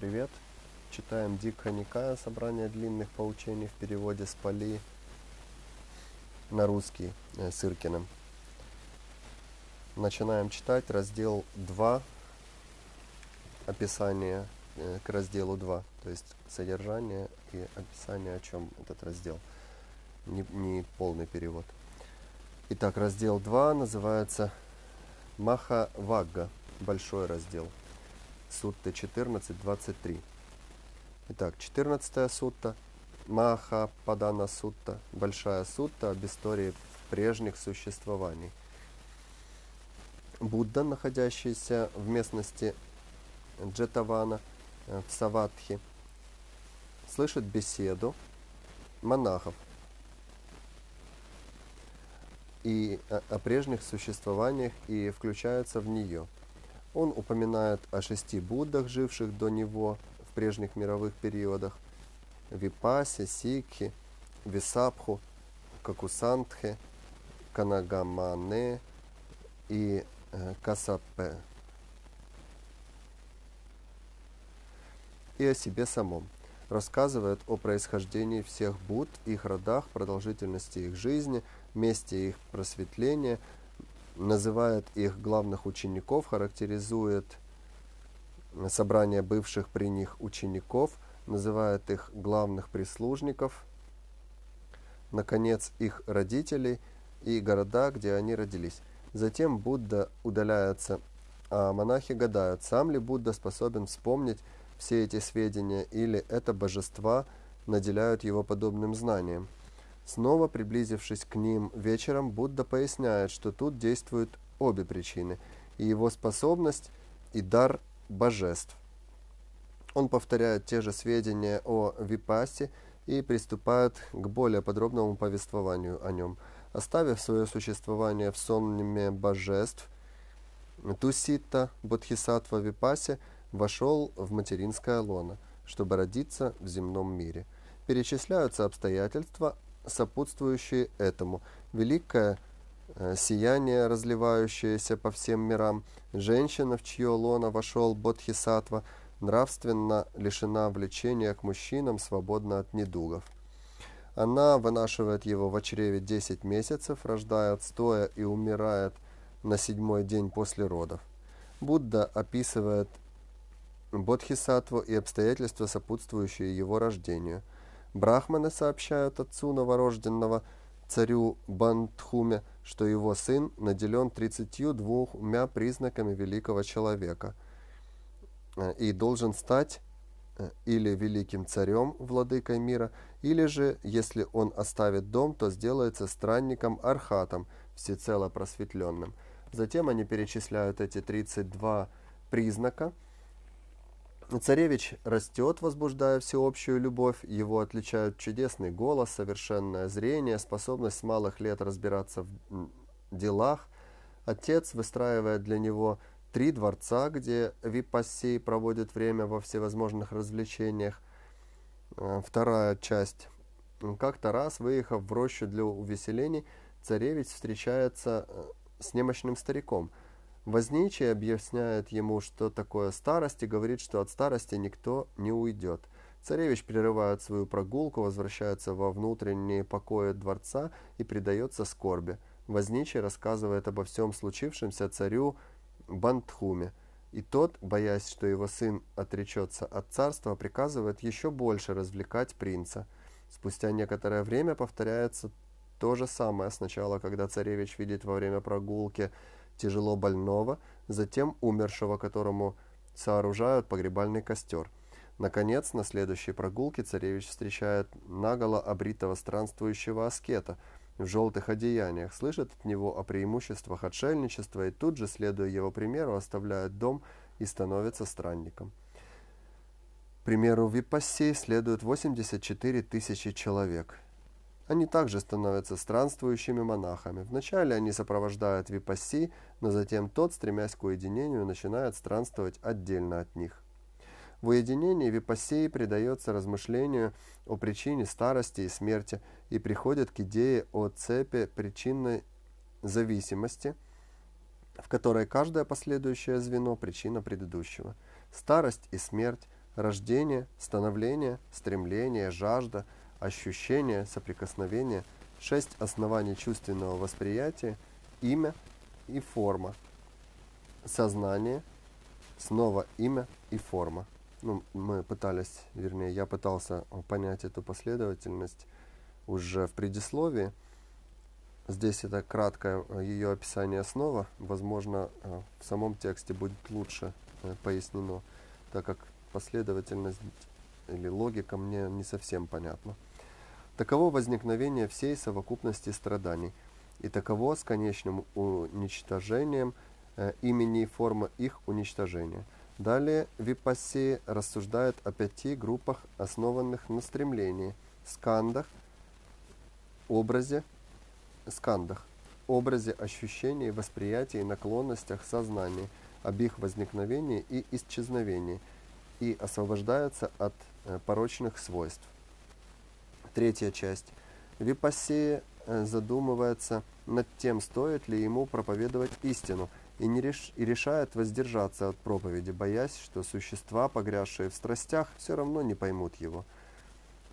привет! Читаем Дикха Никая, собрание длинных поучений в переводе с Пали на русский э, Сыркиным. Начинаем читать раздел 2, описание э, к разделу 2, то есть содержание и описание, о чем этот раздел, не, не полный перевод. Итак, раздел 2 называется Маха Вагга, большой раздел – Сутты 14.23. Итак, 14 сутта, Маха Падана сутта, Большая сутта об истории прежних существований. Будда, находящийся в местности Джетавана э, в Саватхи, слышит беседу монахов и о, о прежних существованиях и включается в нее – он упоминает о шести Буддах, живших до него в прежних мировых периодах, Випасе, Сикхи, Висапху, Какусантхе, Канагамане и э, Касапе. И о себе самом. Рассказывает о происхождении всех Будд, их родах, продолжительности их жизни, месте их просветления – называет их главных учеников, характеризует собрание бывших при них учеников, называет их главных прислужников, наконец, их родителей и города, где они родились. Затем Будда удаляется, а монахи гадают, сам ли Будда способен вспомнить все эти сведения или это божества наделяют его подобным знанием. Снова приблизившись к ним вечером, Будда поясняет, что тут действуют обе причины – и его способность, и дар божеств. Он повторяет те же сведения о Випасе и приступает к более подробному повествованию о нем. Оставив свое существование в сонме божеств, Тусита Бодхисаттва Випасе вошел в материнское лоно, чтобы родиться в земном мире. Перечисляются обстоятельства, сопутствующие этому. Великое э, сияние, разливающееся по всем мирам, женщина, в чье лоно вошел Бодхисаттва, нравственно лишена влечения к мужчинам, свободна от недугов. Она вынашивает его в чреве 10 месяцев, рождает стоя и умирает на седьмой день после родов. Будда описывает Бодхисаттву и обстоятельства, сопутствующие его рождению – Брахманы сообщают отцу новорожденного царю Бандхуме, что его сын наделен 32 признаками великого человека э, и должен стать э, или великим царем, владыкой мира, или же, если он оставит дом, то сделается странником Архатом, всецело просветленным. Затем они перечисляют эти 32 признака – Царевич растет, возбуждая всеобщую любовь, его отличают чудесный голос, совершенное зрение, способность с малых лет разбираться в делах. Отец выстраивает для него три дворца, где Випассей проводит время во всевозможных развлечениях. Э, вторая часть. Как-то раз, выехав в рощу для увеселений, царевич встречается э, с немощным стариком – Возничий объясняет ему, что такое старость, и говорит, что от старости никто не уйдет. Царевич прерывает свою прогулку, возвращается во внутренние покои дворца и предается скорби. Возничий рассказывает обо всем случившемся царю Бантхуме. И тот, боясь, что его сын отречется от царства, приказывает еще больше развлекать принца. Спустя некоторое время повторяется то же самое. Сначала, когда царевич видит во время прогулки тяжело больного, затем умершего, которому сооружают погребальный костер. Наконец, на следующей прогулке царевич встречает наголо обритого странствующего аскета в желтых одеяниях, слышит от него о преимуществах отшельничества и тут же, следуя его примеру, оставляет дом и становится странником. К примеру Випассей следует 84 тысячи человек – они также становятся странствующими монахами. Вначале они сопровождают випасси, но затем тот, стремясь к уединению, начинает странствовать отдельно от них. В уединении випассии предается размышлению о причине старости и смерти и приходит к идее о цепи причинной зависимости, в которой каждое последующее звено – причина предыдущего. Старость и смерть, рождение, становление, стремление, жажда, ощущение, соприкосновение, шесть оснований чувственного восприятия, имя и форма, сознание, снова имя и форма. Ну, мы пытались, вернее, я пытался понять эту последовательность уже в предисловии. Здесь это краткое э, ее описание снова. Возможно, э, в самом тексте будет лучше э, пояснено, так как последовательность или логика мне не совсем понятна. Таково возникновение всей совокупности страданий, и таково с конечным уничтожением имени и формы их уничтожения. Далее Випасси рассуждает о пяти группах, основанных на стремлении, скандах, образе, скандах, образе ощущений, восприятий, наклонностях сознания, об их возникновении и исчезновении, и освобождается от э, порочных свойств. Третья часть. Випассия э, задумывается над тем, стоит ли ему проповедовать истину, и, не реш... и решает воздержаться от проповеди, боясь, что существа, погрязшие в страстях, все равно не поймут его –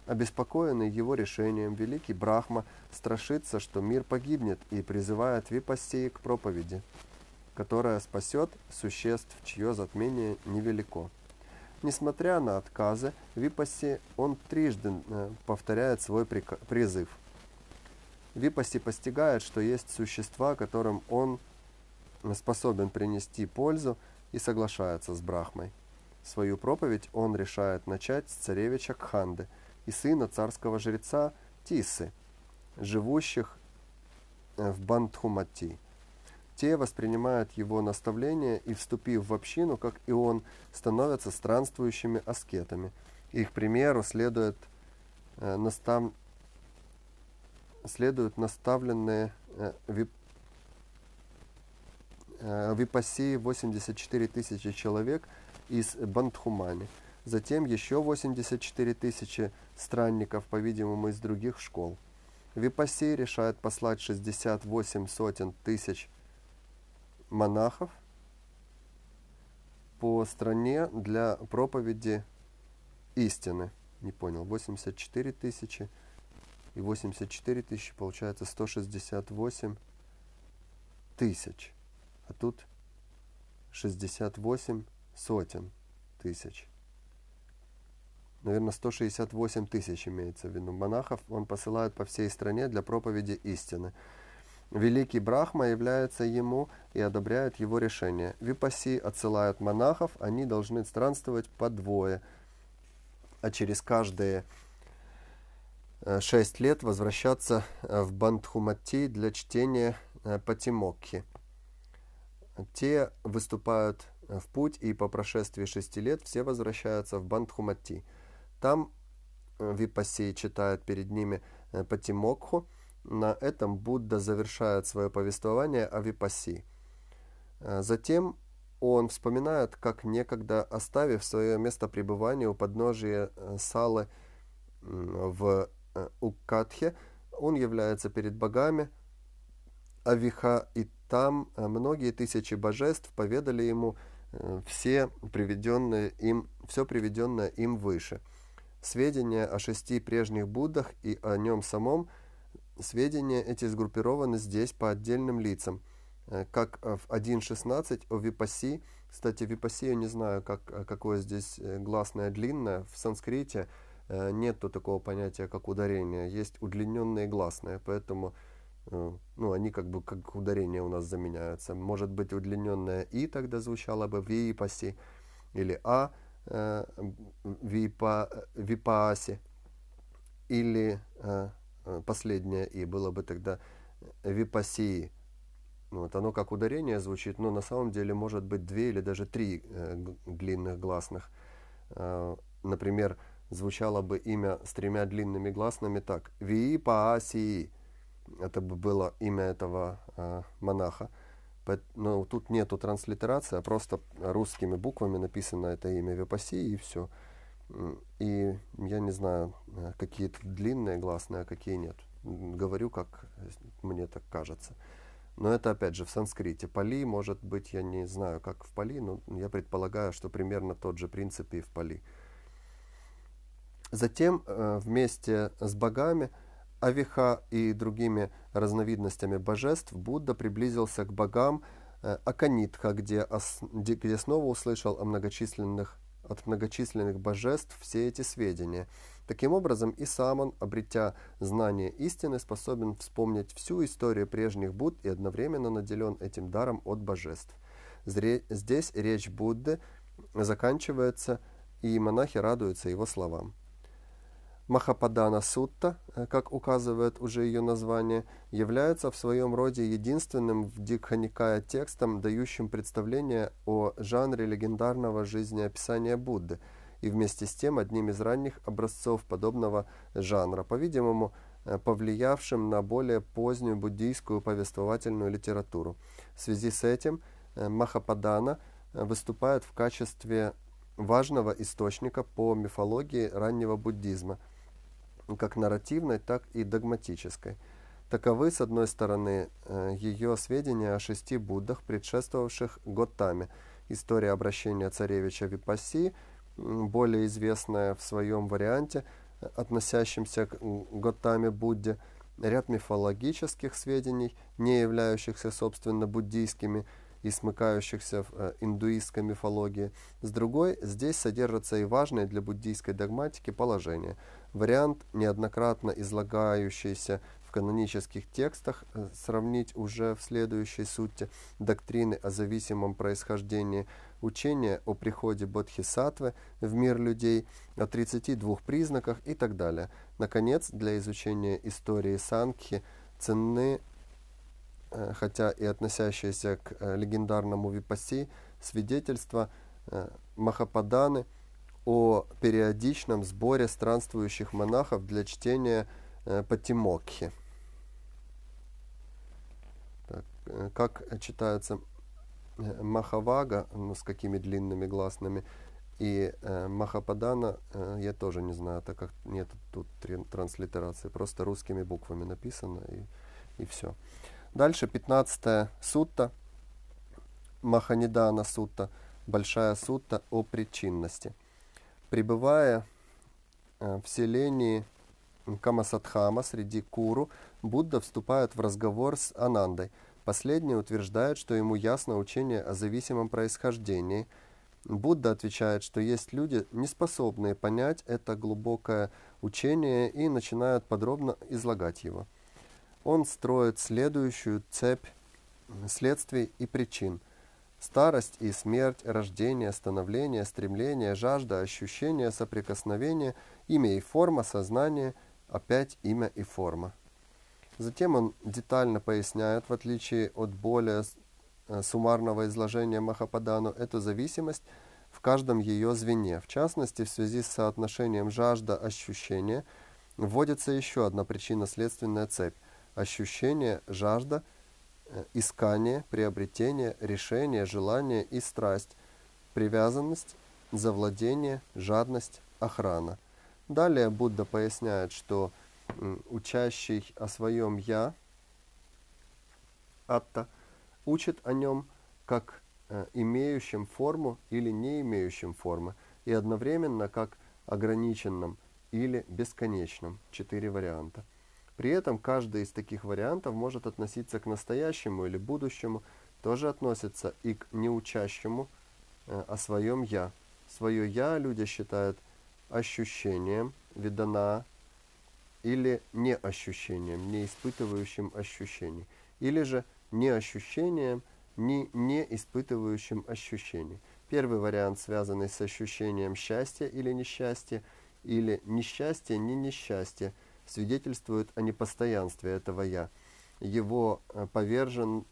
Обеспокоенный его решением, великий Брахма страшится, что мир погибнет и призывает Випассии к проповеди, которая спасет существ, чье затмение невелико. Несмотря на отказы, Випасси он трижды э, повторяет свой призыв. Випасси постигает, что есть существа, которым он способен принести пользу и соглашается с Брахмой. Свою проповедь он решает начать с царевича Кханды – и сына царского жреца Тисы, живущих э, в Бандхумати. Те воспринимают его наставления и, вступив в общину, как и он, становятся странствующими аскетами. Их примеру следует, э, настав... следуют наставленные э, вип... э, випассии 84 тысячи человек из Бандхумани – затем еще 84 тысячи странников, по-видимому, из других школ. Випассий решает послать 68 сотен тысяч монахов по стране для проповеди истины. Не понял, 84 тысячи и 84 тысячи, получается 168 тысяч. А тут 68 сотен тысяч наверное, 168 тысяч имеется в виду монахов, он посылает по всей стране для проповеди истины. Великий Брахма является ему и одобряет его решение. Випаси отсылают монахов, они должны странствовать по двое, а через каждые э, шесть лет возвращаться э, в Бандхумати для чтения э, Патимокхи. Те выступают в путь, и по прошествии шести лет все возвращаются в Бандхумати – там Випаси читает перед ними Патимокху. На этом Будда завершает свое повествование о Випаси. Э, затем он вспоминает, как некогда оставив свое место пребывания у подножия Салы в Уккатхе, он является перед богами Авиха, и там многие тысячи божеств поведали ему все приведенные им, все приведенное им выше – Сведения о шести прежних Буддах и о нем самом, сведения эти сгруппированы здесь по отдельным лицам, э, как в 1.16 о Випаси. Кстати, Випаси я не знаю, как, э, какое здесь э, гласное длинное. В санскрите нету такого понятия, как ударение. Есть удлиненные гласные, поэтому ну, они как бы как ударение у нас заменяются. Может быть удлиненное «и» тогда звучало бы «випаси» или «а», Э, випа, випаасе, или э, э, последнее и было бы тогда випасии. Вот, оно как ударение звучит, но на самом деле может быть две или даже три длинных гласных. например, звучало бы имя с тремя длинными гласными так. Випаасии. Это бы было имя этого монаха. Но тут нету транслитерации, а просто русскими буквами написано это имя Випаси и все. И я не знаю, э, какие-то длинные гласные, а какие нет. Говорю, как мне так кажется. Но это опять же в санскрите. Пали, может быть, я не знаю, как в Пали, но я предполагаю, что примерно тот же принцип и в Пали. Затем вместе с богами Авиха и другими разновидностями божеств Будда приблизился к богам Аканитха, где, где снова услышал о многочисленных, от многочисленных божеств все эти сведения – Таким образом, и сам он, обретя знание истины, способен вспомнить всю историю прежних Будд и одновременно наделен этим даром от божеств. Здесь речь Будды заканчивается, и монахи радуются его словам. Махападана Сутта, э, как указывает уже ее название, является в своем роде единственным в Дикханикая текстом, дающим представление о жанре легендарного жизнеописания Будды – и вместе с тем одним из ранних образцов подобного жанра, по-видимому, э, повлиявшим на более позднюю буддийскую повествовательную литературу. В связи с этим э, Махападана выступает в качестве важного источника по мифологии раннего буддизма, как нарративной, так и догматической. Таковы, с одной стороны, ее сведения о шести Буддах, предшествовавших Готтаме, история обращения царевича Випасси, более известная в своем варианте, относящемся к Готаме Будде, ряд мифологических сведений, не являющихся, собственно, буддийскими и смыкающихся в э, индуистской мифологии. С другой, здесь содержатся и важные для буддийской догматики положения. Вариант, неоднократно излагающийся в канонических текстах, э, сравнить уже в следующей сути доктрины о зависимом происхождении – учение о приходе Бодхисаттвы в мир людей, о 32 признаках и так далее. Наконец, для изучения истории Сангхи ценны, э, хотя и относящиеся к э, легендарному Випаси, свидетельства Махападаны о периодичном сборе странствующих монахов для чтения Патимокхи. как читается Э, Махавага, ну, с какими длинными гласными, и э, Махападана э, я тоже не знаю, так как нет тут транслитерации, просто русскими буквами написано и, и все. Дальше 15 сутта, Маханидана сутта, большая сутта о причинности. Пребывая э, в селении Камасадхама среди Куру, Будда вступает в разговор с Анандой – Последний утверждает, что ему ясно учение о зависимом происхождении. Будда отвечает, что есть люди, не способные понять это глубокое учение и начинают подробно излагать его. Он строит следующую цепь следствий и причин. Старость и смерть, рождение, становление, стремление, жажда, ощущение, соприкосновение, имя и форма, сознание, опять имя и форма. Затем он детально поясняет, в отличие от более э, суммарного изложения Махападану, эту зависимость в каждом ее звене. В частности, в связи с соотношением жажда-ощущения вводится еще одна причинно-следственная цепь. Ощущение, жажда, искание, приобретение, решение, желание и страсть, привязанность, завладение, жадность, охрана. Далее Будда поясняет, что учащий о своем «я», Атта, учит о нем как э, имеющим форму или не имеющим формы, и одновременно как ограниченном или бесконечном. Четыре варианта. При этом каждый из таких вариантов может относиться к настоящему или будущему, тоже относится и к неучащему э, о своем «я». Свое «я» люди считают ощущением, видана, или не ощущением, не испытывающим ощущений, или же не ощущением, не, не испытывающим ощущений. Первый вариант, связанный с ощущением счастья или несчастья, или несчастье, не несчастье, свидетельствует о непостоянстве этого «я», его э, повержен,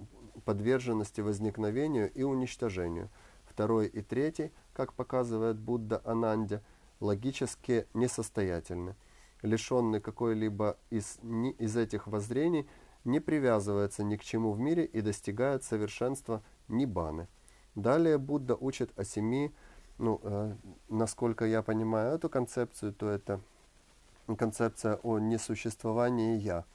подверженности возникновению и уничтожению. Второй и третий, как показывает Будда Анандя, логически несостоятельны лишенный какой-либо из, из этих воззрений, не привязывается ни к чему в мире и достигает совершенства нибаны. Далее Будда учит о семи, ну, э, насколько я понимаю эту концепцию, то это концепция о несуществовании «я».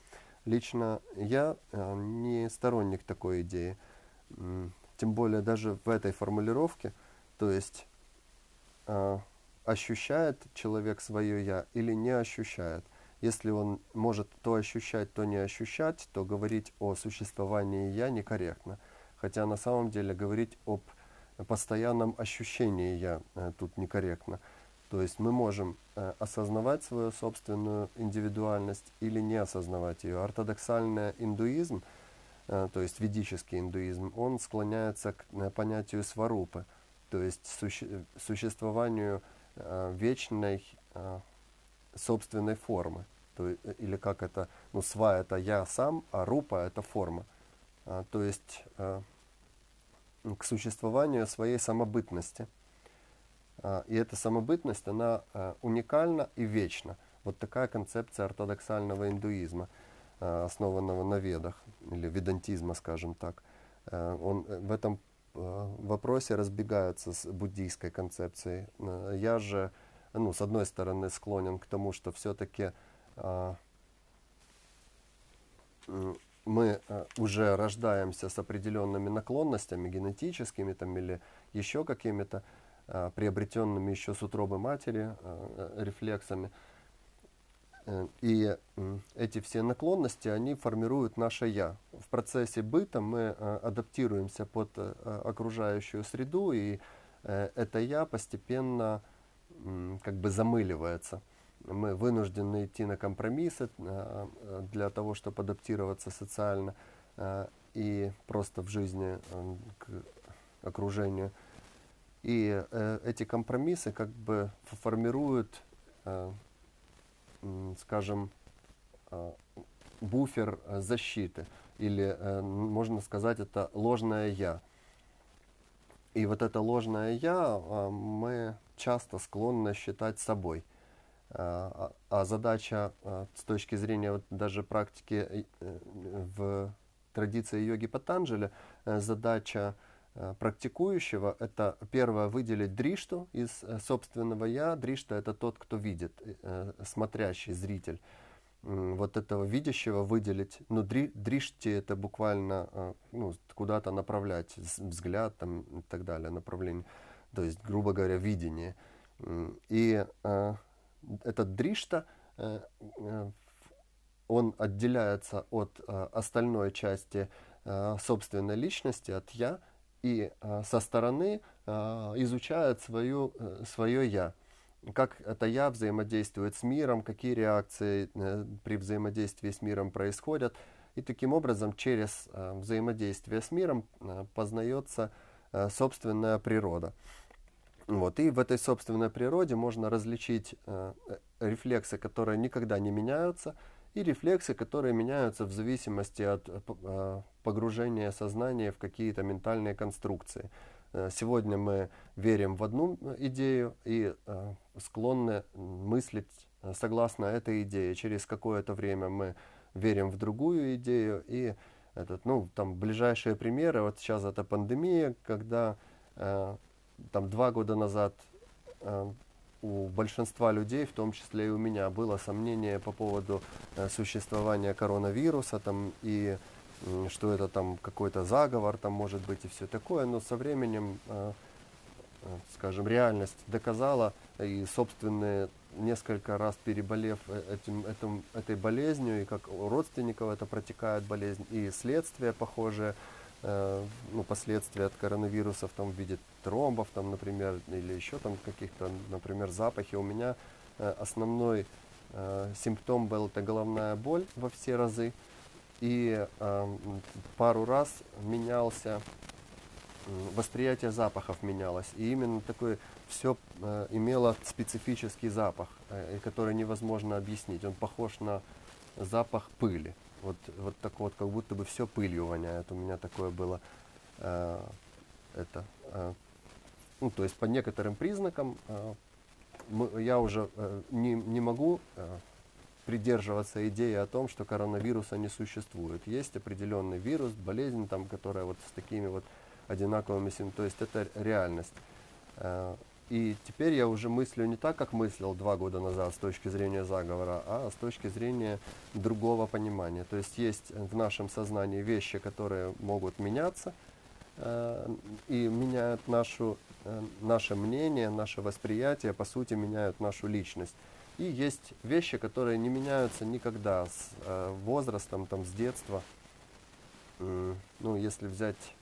Лично я э, не сторонник такой идеи, тем более даже в этой формулировке, то есть э, ощущает человек свое «я» или не ощущает. Если он может то ощущать, то не ощущать, то говорить о существовании «я» некорректно. Хотя на самом деле говорить об постоянном ощущении «я» э, тут некорректно. То есть мы можем э, осознавать свою собственную индивидуальность или не осознавать ее. Ортодоксальный индуизм, э, то есть ведический индуизм, он склоняется к понятию сварупы, то есть суще существованию вечной собственной формы. То, или как это, ну, сва это я сам, а рупа это форма. А, то есть а, к существованию своей самобытности. А, и эта самобытность, она а, уникальна и вечна. Вот такая концепция ортодоксального индуизма, а, основанного на ведах, или ведантизма, скажем так. Он в этом вопросе разбегается с буддийской концепцией. Я же ну, с одной стороны, склонен к тому, что все-таки э, мы э, уже рождаемся с определенными наклонностями генетическими там, или еще какими-то э, приобретенными еще с утробы матери э, рефлексами. И эти все наклонности, они формируют наше «я». В процессе быта мы адаптируемся под окружающую среду, и это «я» постепенно как бы замыливается. Мы вынуждены идти на компромиссы э, для того, чтобы адаптироваться социально э, и просто в жизни э, к окружению. И эти компромиссы как бы формируют, скажем, буфер защиты. Или, можно сказать, это ложное «я». И вот это ложное «я» мы часто склонны считать собой. А, а, а задача а, с точки зрения вот даже практики э, в традиции йоги Патанджали, э, задача э, практикующего – это первое выделить дришту из собственного «я». Дришта – это тот, кто видит, смотрящий, зритель. Вот этого видящего выделить, ну, дри, дришти – это буквально ну, куда-то направлять взгляд там, и так далее, направление то есть, грубо говоря, видение. И э, этот дришта, э, э, он отделяется от э, остальной части э, собственной личности, от «я», и э, со стороны э, изучает свою, э, свое «я». Как это «я» взаимодействует с миром, какие реакции при взаимодействии с миром происходят. И таким образом через взаимодействие с миром познается собственная природа. Вот. И в этой собственной природе можно различить рефлексы, которые никогда не меняются, и рефлексы, которые меняются в зависимости от э, погружения сознания в какие-то ментальные конструкции. Э, сегодня мы верим в одну идею и э, склонны мыслить э, согласно этой идее. Через какое-то время мы верим в другую идею. И этот, ну, там ближайшие примеры, вот сейчас это пандемия, когда э, там два года назад э, у большинства людей, в том числе и у меня, было сомнение по поводу э, существования коронавируса там, и что это там какой-то заговор там может быть и все такое, но со временем, э, э, скажем, реальность доказала и собственные несколько раз переболев этим, этим, этой болезнью, и как у родственников это протекает болезнь, и следствие похожее, Э, ну, последствия от коронавирусов там, в виде тромбов, там, например, или еще там каких-то, например, запахи. У меня э, основной э, симптом был это головная боль во все разы. И э, пару раз менялся, восприятие запахов менялось. И именно такое все э, имело специфический запах, э, который невозможно объяснить. Он похож на запах пыли. Вот, вот так вот, как будто бы все пылью воняет. У меня такое было. Э, это, э, ну, то есть по некоторым признакам э, мы, я уже э, не, не могу э, придерживаться идеи о том, что коронавируса не существует. Есть определенный вирус, болезнь, там, которая вот с такими вот одинаковыми симптомами. То есть это реальность. Э, и теперь я уже мыслю не так, как мыслил два года назад с точки зрения заговора, а с точки зрения другого понимания. То есть есть в нашем сознании вещи, которые могут меняться э, и меняют нашу э, наше мнение, наше восприятие, по сути, меняют нашу личность. И есть вещи, которые не меняются никогда с э, возрастом, там, с детства. Ну, если взять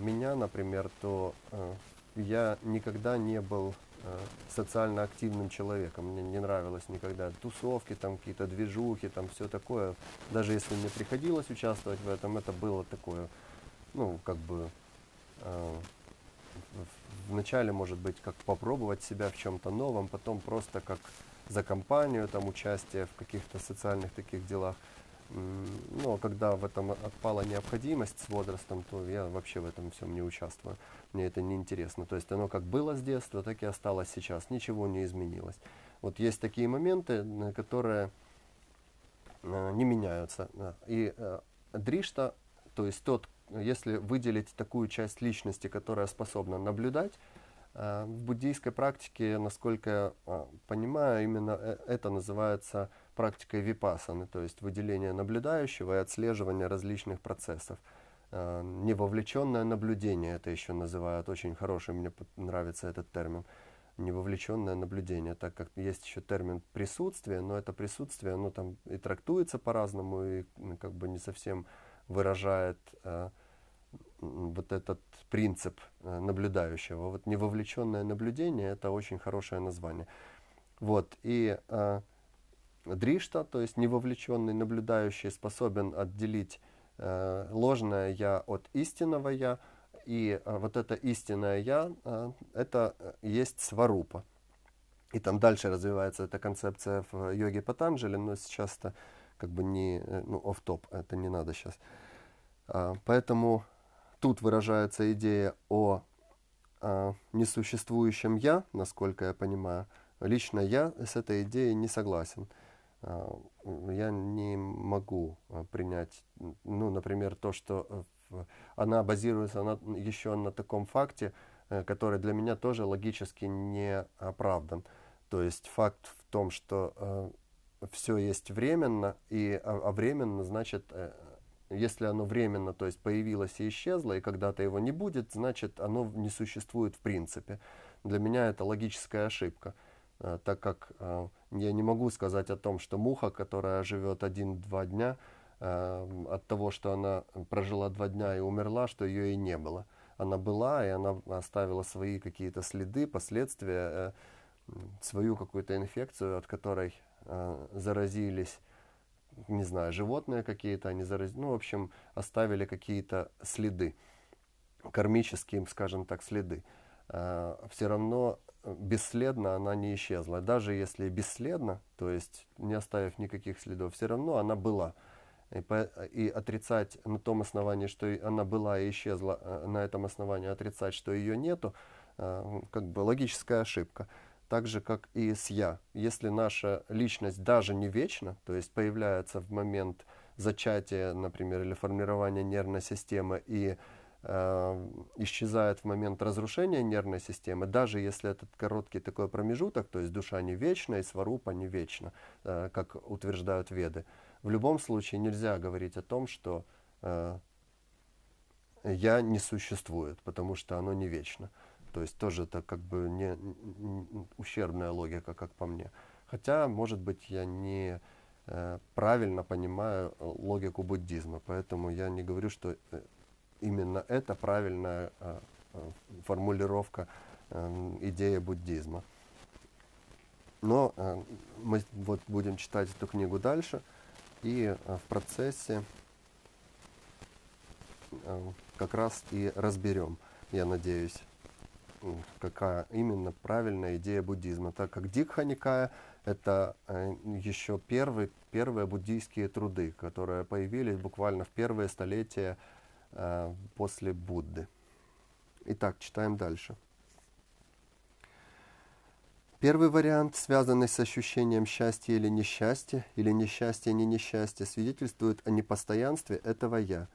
меня, например, то я никогда не был социально активным человеком. Мне не нравилось никогда тусовки, там какие-то движухи, там все такое. Даже если мне приходилось участвовать в этом, это было такое, ну, как бы вначале, может быть, как попробовать себя в чем-то новом, потом просто как за компанию, там, участие в каких-то социальных таких делах. Но когда в этом отпала необходимость с возрастом, то я вообще в этом всем не участвую. Мне это не интересно. То есть оно как было с детства, так и осталось сейчас. Ничего не изменилось. Вот есть такие моменты, которые э, не меняются. И э, Дришта, то есть тот, если выделить такую часть личности, которая способна наблюдать, э, в буддийской практике, насколько я понимаю, именно это называется практикой випасаны, то есть выделение наблюдающего и отслеживание различных процессов. Невовлеченное наблюдение это еще называют, очень хороший, мне нравится этот термин. Невовлеченное наблюдение, так как есть еще термин присутствие, но это присутствие, оно там и трактуется по-разному, и как бы не совсем выражает э, вот этот принцип э, наблюдающего. Вот невовлеченное наблюдение – это очень хорошее название. Вот, и э, Дришта, то есть невовлеченный наблюдающий, способен отделить э, ложное «я» от истинного «я», и э, вот это истинное «я» э, – это есть сварупа. И там дальше развивается эта концепция в йоге Патанджали, но сейчас это как бы не, э, ну, оф-топ, это не надо сейчас. А, поэтому тут выражается идея о а, несуществующем «я», насколько я понимаю. Лично я с этой идеей не согласен. А, я не могу принять, ну, например, то, что э, она базируется на, еще на таком факте, э, который для меня тоже логически не оправдан. То есть факт в том, что все есть временно, и, а, а временно значит, э, если оно временно, то есть появилось и исчезло, и когда-то его не будет, значит оно не существует в принципе. Для меня это логическая ошибка, э, так как э, я не могу сказать о том, что муха, которая живет один-два дня, от того, что она прожила два дня и умерла, что ее и не было. Она была, и она оставила свои какие-то следы, последствия, свою какую-то инфекцию, от которой э, заразились, не знаю, животные какие-то, они заразились, ну, в общем, оставили какие-то следы, кармические, скажем так, следы. Э, все равно бесследно она не исчезла. Даже если бесследно, то есть не оставив никаких следов, все равно она была. И, по, и отрицать на том основании, что она была и исчезла, э, на этом основании отрицать, что ее нету, э, как бы логическая ошибка так же, как и с «я». Если наша личность даже не вечна, то есть появляется в момент зачатия, например, или формирования нервной системы и исчезает в момент разрушения нервной системы, даже если этот короткий такой промежуток, то есть душа не вечна и сварупа не вечна, э, как утверждают веды, в любом случае нельзя говорить о том, что э, я не существует, потому что оно не вечно. То есть тоже это как бы не, не ущербная логика, как по мне. Хотя, может быть, я не э, правильно понимаю логику буддизма, поэтому я не говорю, что э, именно это правильная э, э, формулировка э, идеи буддизма. Но э, мы вот будем читать эту книгу дальше, и в процессе как раз и разберем, я надеюсь, какая именно правильная идея буддизма, так как Дикха Никая это еще первые, первые буддийские труды, которые появились буквально в первые столетия после Будды. Итак, читаем дальше. Первый вариант, связанный с ощущением счастья или несчастья, или несчастья не несчастья, свидетельствует о непостоянстве этого «я»,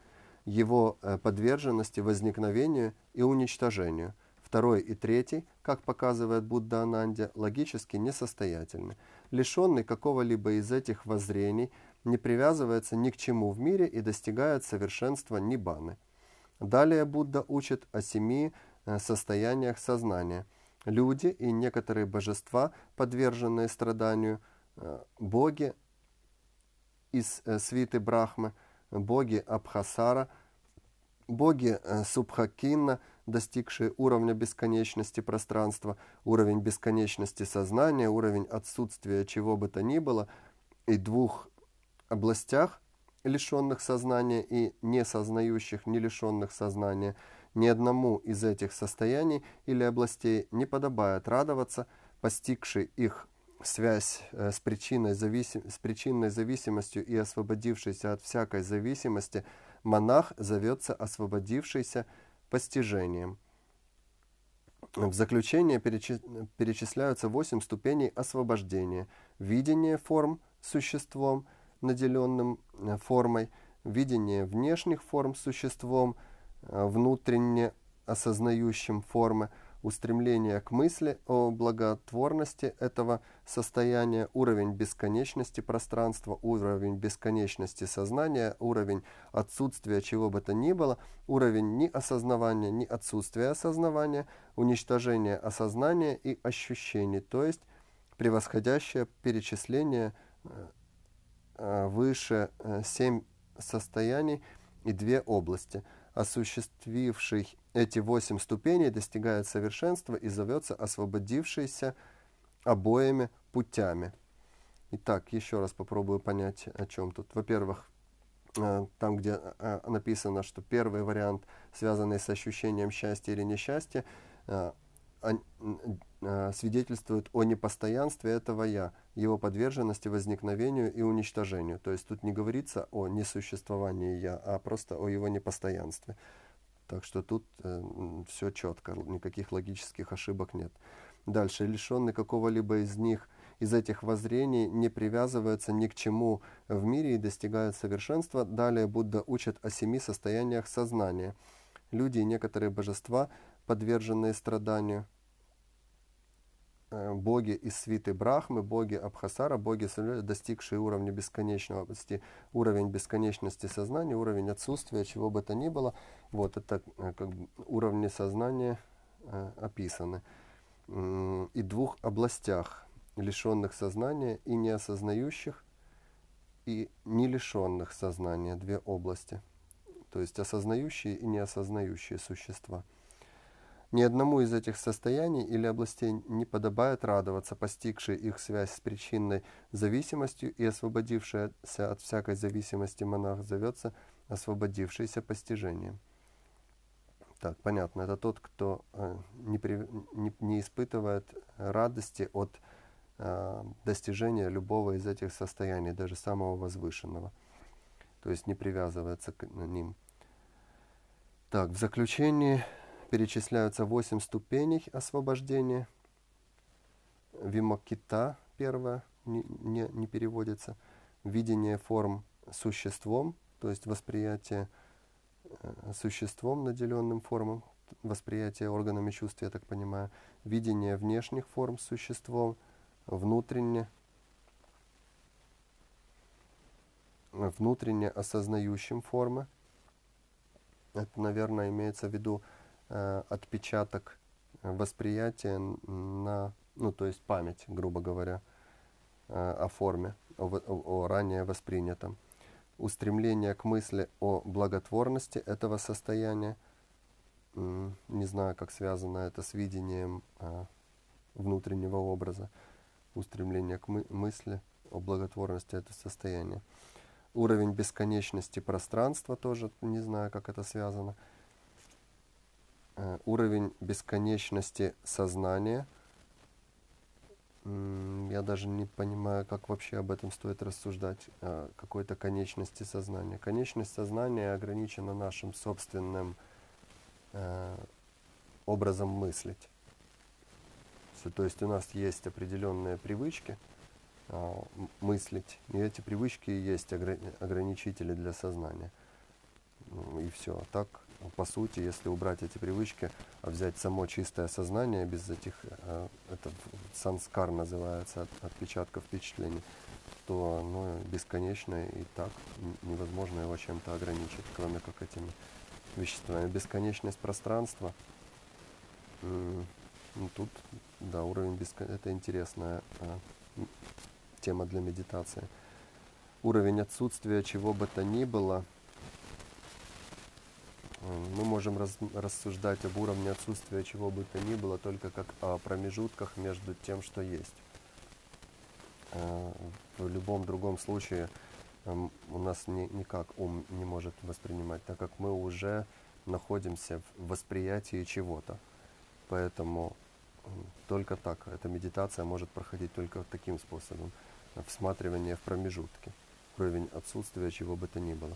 его э, подверженности возникновению и уничтожению – Второй и третий, как показывает Будда Ананде, логически несостоятельны. Лишенный какого-либо из этих воззрений не привязывается ни к чему в мире и достигает совершенства ниббаны. Далее Будда учит о семи э, состояниях сознания. Люди и некоторые божества, подверженные страданию, э, боги из свиты Брахмы, боги Абхасара, боги Субхакинна, достигшие уровня бесконечности пространства, уровень бесконечности сознания, уровень отсутствия чего бы то ни было, и двух областях, лишенных сознания и не сознающих, не лишенных сознания, ни одному из этих состояний или областей не подобает радоваться, постигший их связь э, с, причиной зависим... с причинной зависимостью и освободившийся от всякой зависимости, монах зовется освободившийся постижением. В заключение перечисляются восемь ступеней освобождения. Видение форм существом – наделенным э, формой, видение внешних форм существом, э, внутренне осознающим формы, устремление к мысли о благотворности этого состояния, уровень бесконечности пространства, уровень бесконечности сознания, уровень отсутствия чего бы то ни было, уровень ни осознавания, ни отсутствия осознавания, уничтожение осознания и ощущений, то есть превосходящее перечисление э, выше э, семь состояний и две области. Осуществивший эти восемь ступеней достигает совершенства и зовется освободившийся обоими путями. Итак, еще раз попробую понять, о чем тут. Во-первых, э, там, где написано, что первый вариант, связанный с ощущением счастья или несчастья, Э, свидетельствует о непостоянстве этого «я», его подверженности возникновению и уничтожению. То есть тут не говорится о несуществовании «я», а просто о его непостоянстве. Так что тут э, все четко, никаких логических ошибок нет. Дальше, лишенный какого-либо из них, из этих воззрений, не привязывается ни к чему в мире и достигает совершенства. Далее Будда учит о семи состояниях сознания. Люди и некоторые божества, подверженные страданию, Э, боги из свиты Брахмы, боги Абхасара, боги, достигшие уровня бесконечности, уровень бесконечности сознания, уровень отсутствия чего бы то ни было. Вот это э, как уровни сознания э, описаны. И двух областях, лишенных сознания и неосознающих, и не лишенных сознания, две области. То есть осознающие и неосознающие существа – ни одному из этих состояний или областей не подобает радоваться, постигший их связь с причинной зависимостью и освободившийся от всякой зависимости монах зовется освободившийся постижением. Так, понятно, это тот, кто э, не, при, не, не испытывает радости от э, достижения любого из этих состояний, даже самого возвышенного. То есть не привязывается к ним. Так, в заключение перечисляются восемь ступеней освобождения. Вимокита первая не, не, не переводится. Видение форм существом, то есть восприятие э, существом, наделенным формам, восприятие органами чувств, я так понимаю, видение внешних форм существом, внутренне, внутренне осознающим формы. Это, наверное, имеется в виду Э, отпечаток восприятия на, ну, то есть память, грубо говоря, э, о форме, о, о, о ранее воспринятом. Устремление к мысли о благотворности этого состояния, не знаю, как связано это с видением а, внутреннего образа, устремление к мы мысли о благотворности этого состояния. Уровень бесконечности пространства тоже, не знаю, как это связано. Э, уровень бесконечности сознания. Я даже не понимаю, как вообще об этом стоит рассуждать, о какой-то конечности сознания. Конечность сознания ограничена нашим собственным э, образом мыслить. То есть у нас есть определенные привычки э, мыслить, и эти привычки и есть ограничители для сознания. И все. Так по сути, если убрать эти привычки, а взять само чистое сознание без этих, э, это санскар называется, отпечатков впечатлений, то оно бесконечное и так невозможно его чем-то ограничить, кроме как этими веществами. Бесконечность пространства Ну, тут, да, уровень бескон... это интересная а, тема для медитации. Уровень отсутствия чего бы то ни было. Мы можем раз, рассуждать об уровне отсутствия чего бы то ни было только как о промежутках между тем, что есть. А, в любом другом случае у нас ни, никак ум не может воспринимать, так как мы уже находимся в восприятии чего-то. Поэтому только так. Эта медитация может проходить только таким способом. Всматривание в промежутки. Уровень отсутствия чего бы то ни было.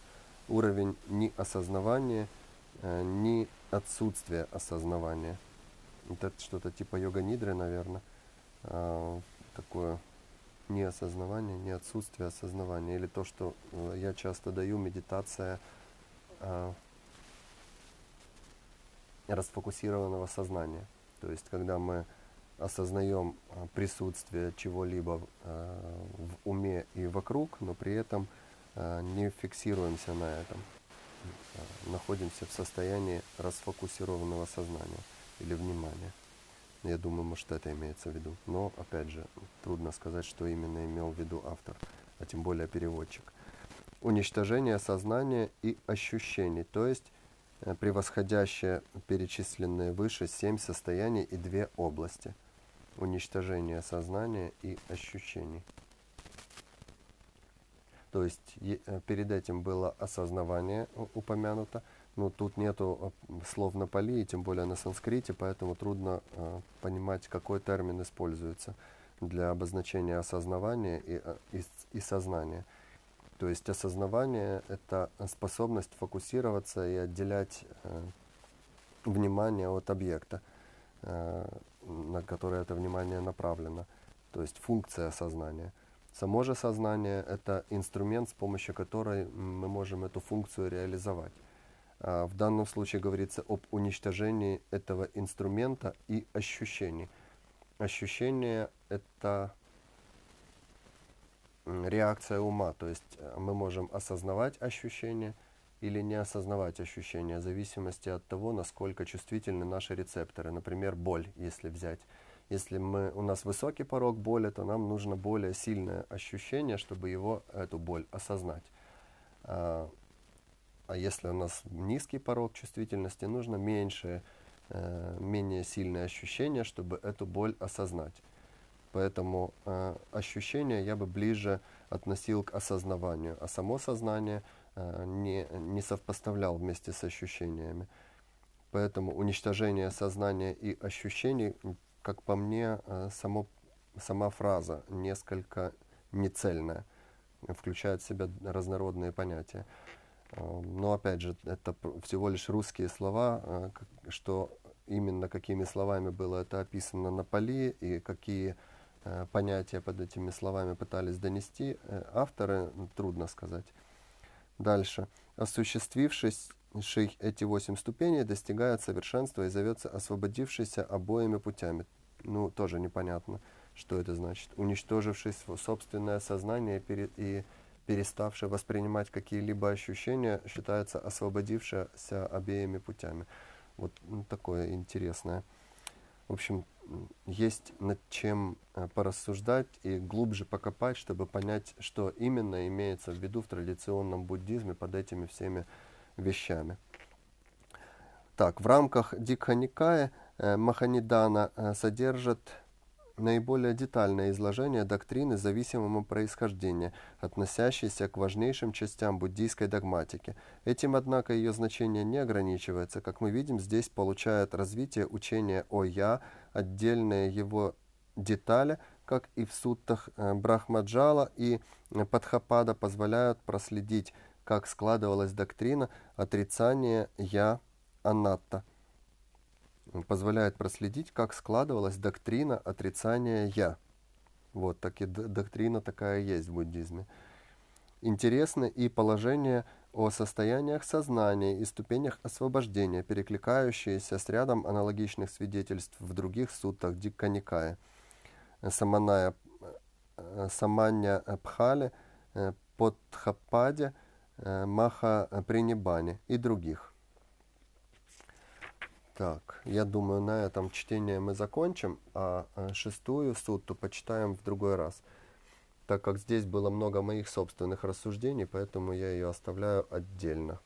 Уровень ни осознавания, э, ни отсутствия осознавания. Это что-то типа йога-нидры, наверное. А, такое ни осознавание, ни отсутствие осознавания. Или то, что э, я часто даю, медитация расфокусированного сознания. То есть, когда мы осознаем присутствие чего-либо в уме и вокруг, но при этом не фиксируемся на этом, находимся в состоянии расфокусированного сознания или внимания. Я думаю, может, это имеется в виду. Но, опять же, трудно сказать, что именно имел в виду автор, а тем более переводчик. Уничтожение сознания и ощущений, то есть Э, превосходящее перечисленные выше семь состояний и две области – уничтожение сознания и ощущений. То есть э, перед этим было осознавание упомянуто, но тут нету э, слов на пали, и тем более на санскрите, поэтому трудно э, понимать, какой термин используется для обозначения осознавания и, и, и сознания – то есть осознавание – это способность фокусироваться и отделять э, внимание от объекта, э, на который это внимание направлено. То есть функция сознания. Само же сознание – это инструмент, с помощью которой мы можем эту функцию реализовать. А в данном случае говорится об уничтожении этого инструмента и ощущений. Ощущение – это реакция ума. То есть э, мы можем осознавать ощущения или не осознавать ощущения, в зависимости от того, насколько чувствительны наши рецепторы. Например, боль, если взять. Если мы, у нас высокий порог боли, то нам нужно более сильное ощущение, чтобы его, эту боль осознать. А, а если у нас низкий порог чувствительности, нужно меньшее, э, менее сильное ощущение, чтобы эту боль осознать. Поэтому э, ощущение я бы ближе относил к осознаванию, а само сознание э, не, не совпоставлял вместе с ощущениями. Поэтому уничтожение сознания и ощущений, как по мне, э, само, сама фраза несколько нецельная, включает в себя разнородные понятия. Э, но опять же, это всего лишь русские слова, э, что именно какими словами было это описано на поле и какие понятия под этими словами пытались донести авторы, трудно сказать. Дальше. Осуществившись эти восемь ступеней, достигает совершенства и зовется освободившийся обоими путями. Ну, тоже непонятно, что это значит. Уничтоживший собственное сознание и переставший воспринимать какие-либо ощущения, считается освободившийся обеими путями. Вот ну, такое интересное. В общем, есть над чем э, порассуждать и глубже покопать, чтобы понять, что именно имеется в виду в традиционном буддизме под этими всеми вещами. Так, в рамках э, Маханидана э, содержит наиболее детальное изложение доктрины зависимого происхождения, относящейся к важнейшим частям буддийской догматики. Этим, однако, ее значение не ограничивается. Как мы видим, здесь получает развитие учение о «я», отдельные его детали, как и в суттах э, Брахмаджала и Падхапада, позволяют проследить, как складывалась доктрина отрицания «я» Анатта позволяет проследить, как складывалась доктрина отрицания «я». Вот, так и доктрина такая есть в буддизме. Интересны и положения о состояниях сознания и ступенях освобождения, перекликающиеся с рядом аналогичных свидетельств в других суттах Дикканикая, Саманая, Саманья Пхале, Подхападе, Маха Принибане и других. Так, я думаю, на этом чтение мы закончим, а э, шестую сутту почитаем в другой раз, так как здесь было много моих собственных рассуждений, поэтому я ее оставляю отдельно.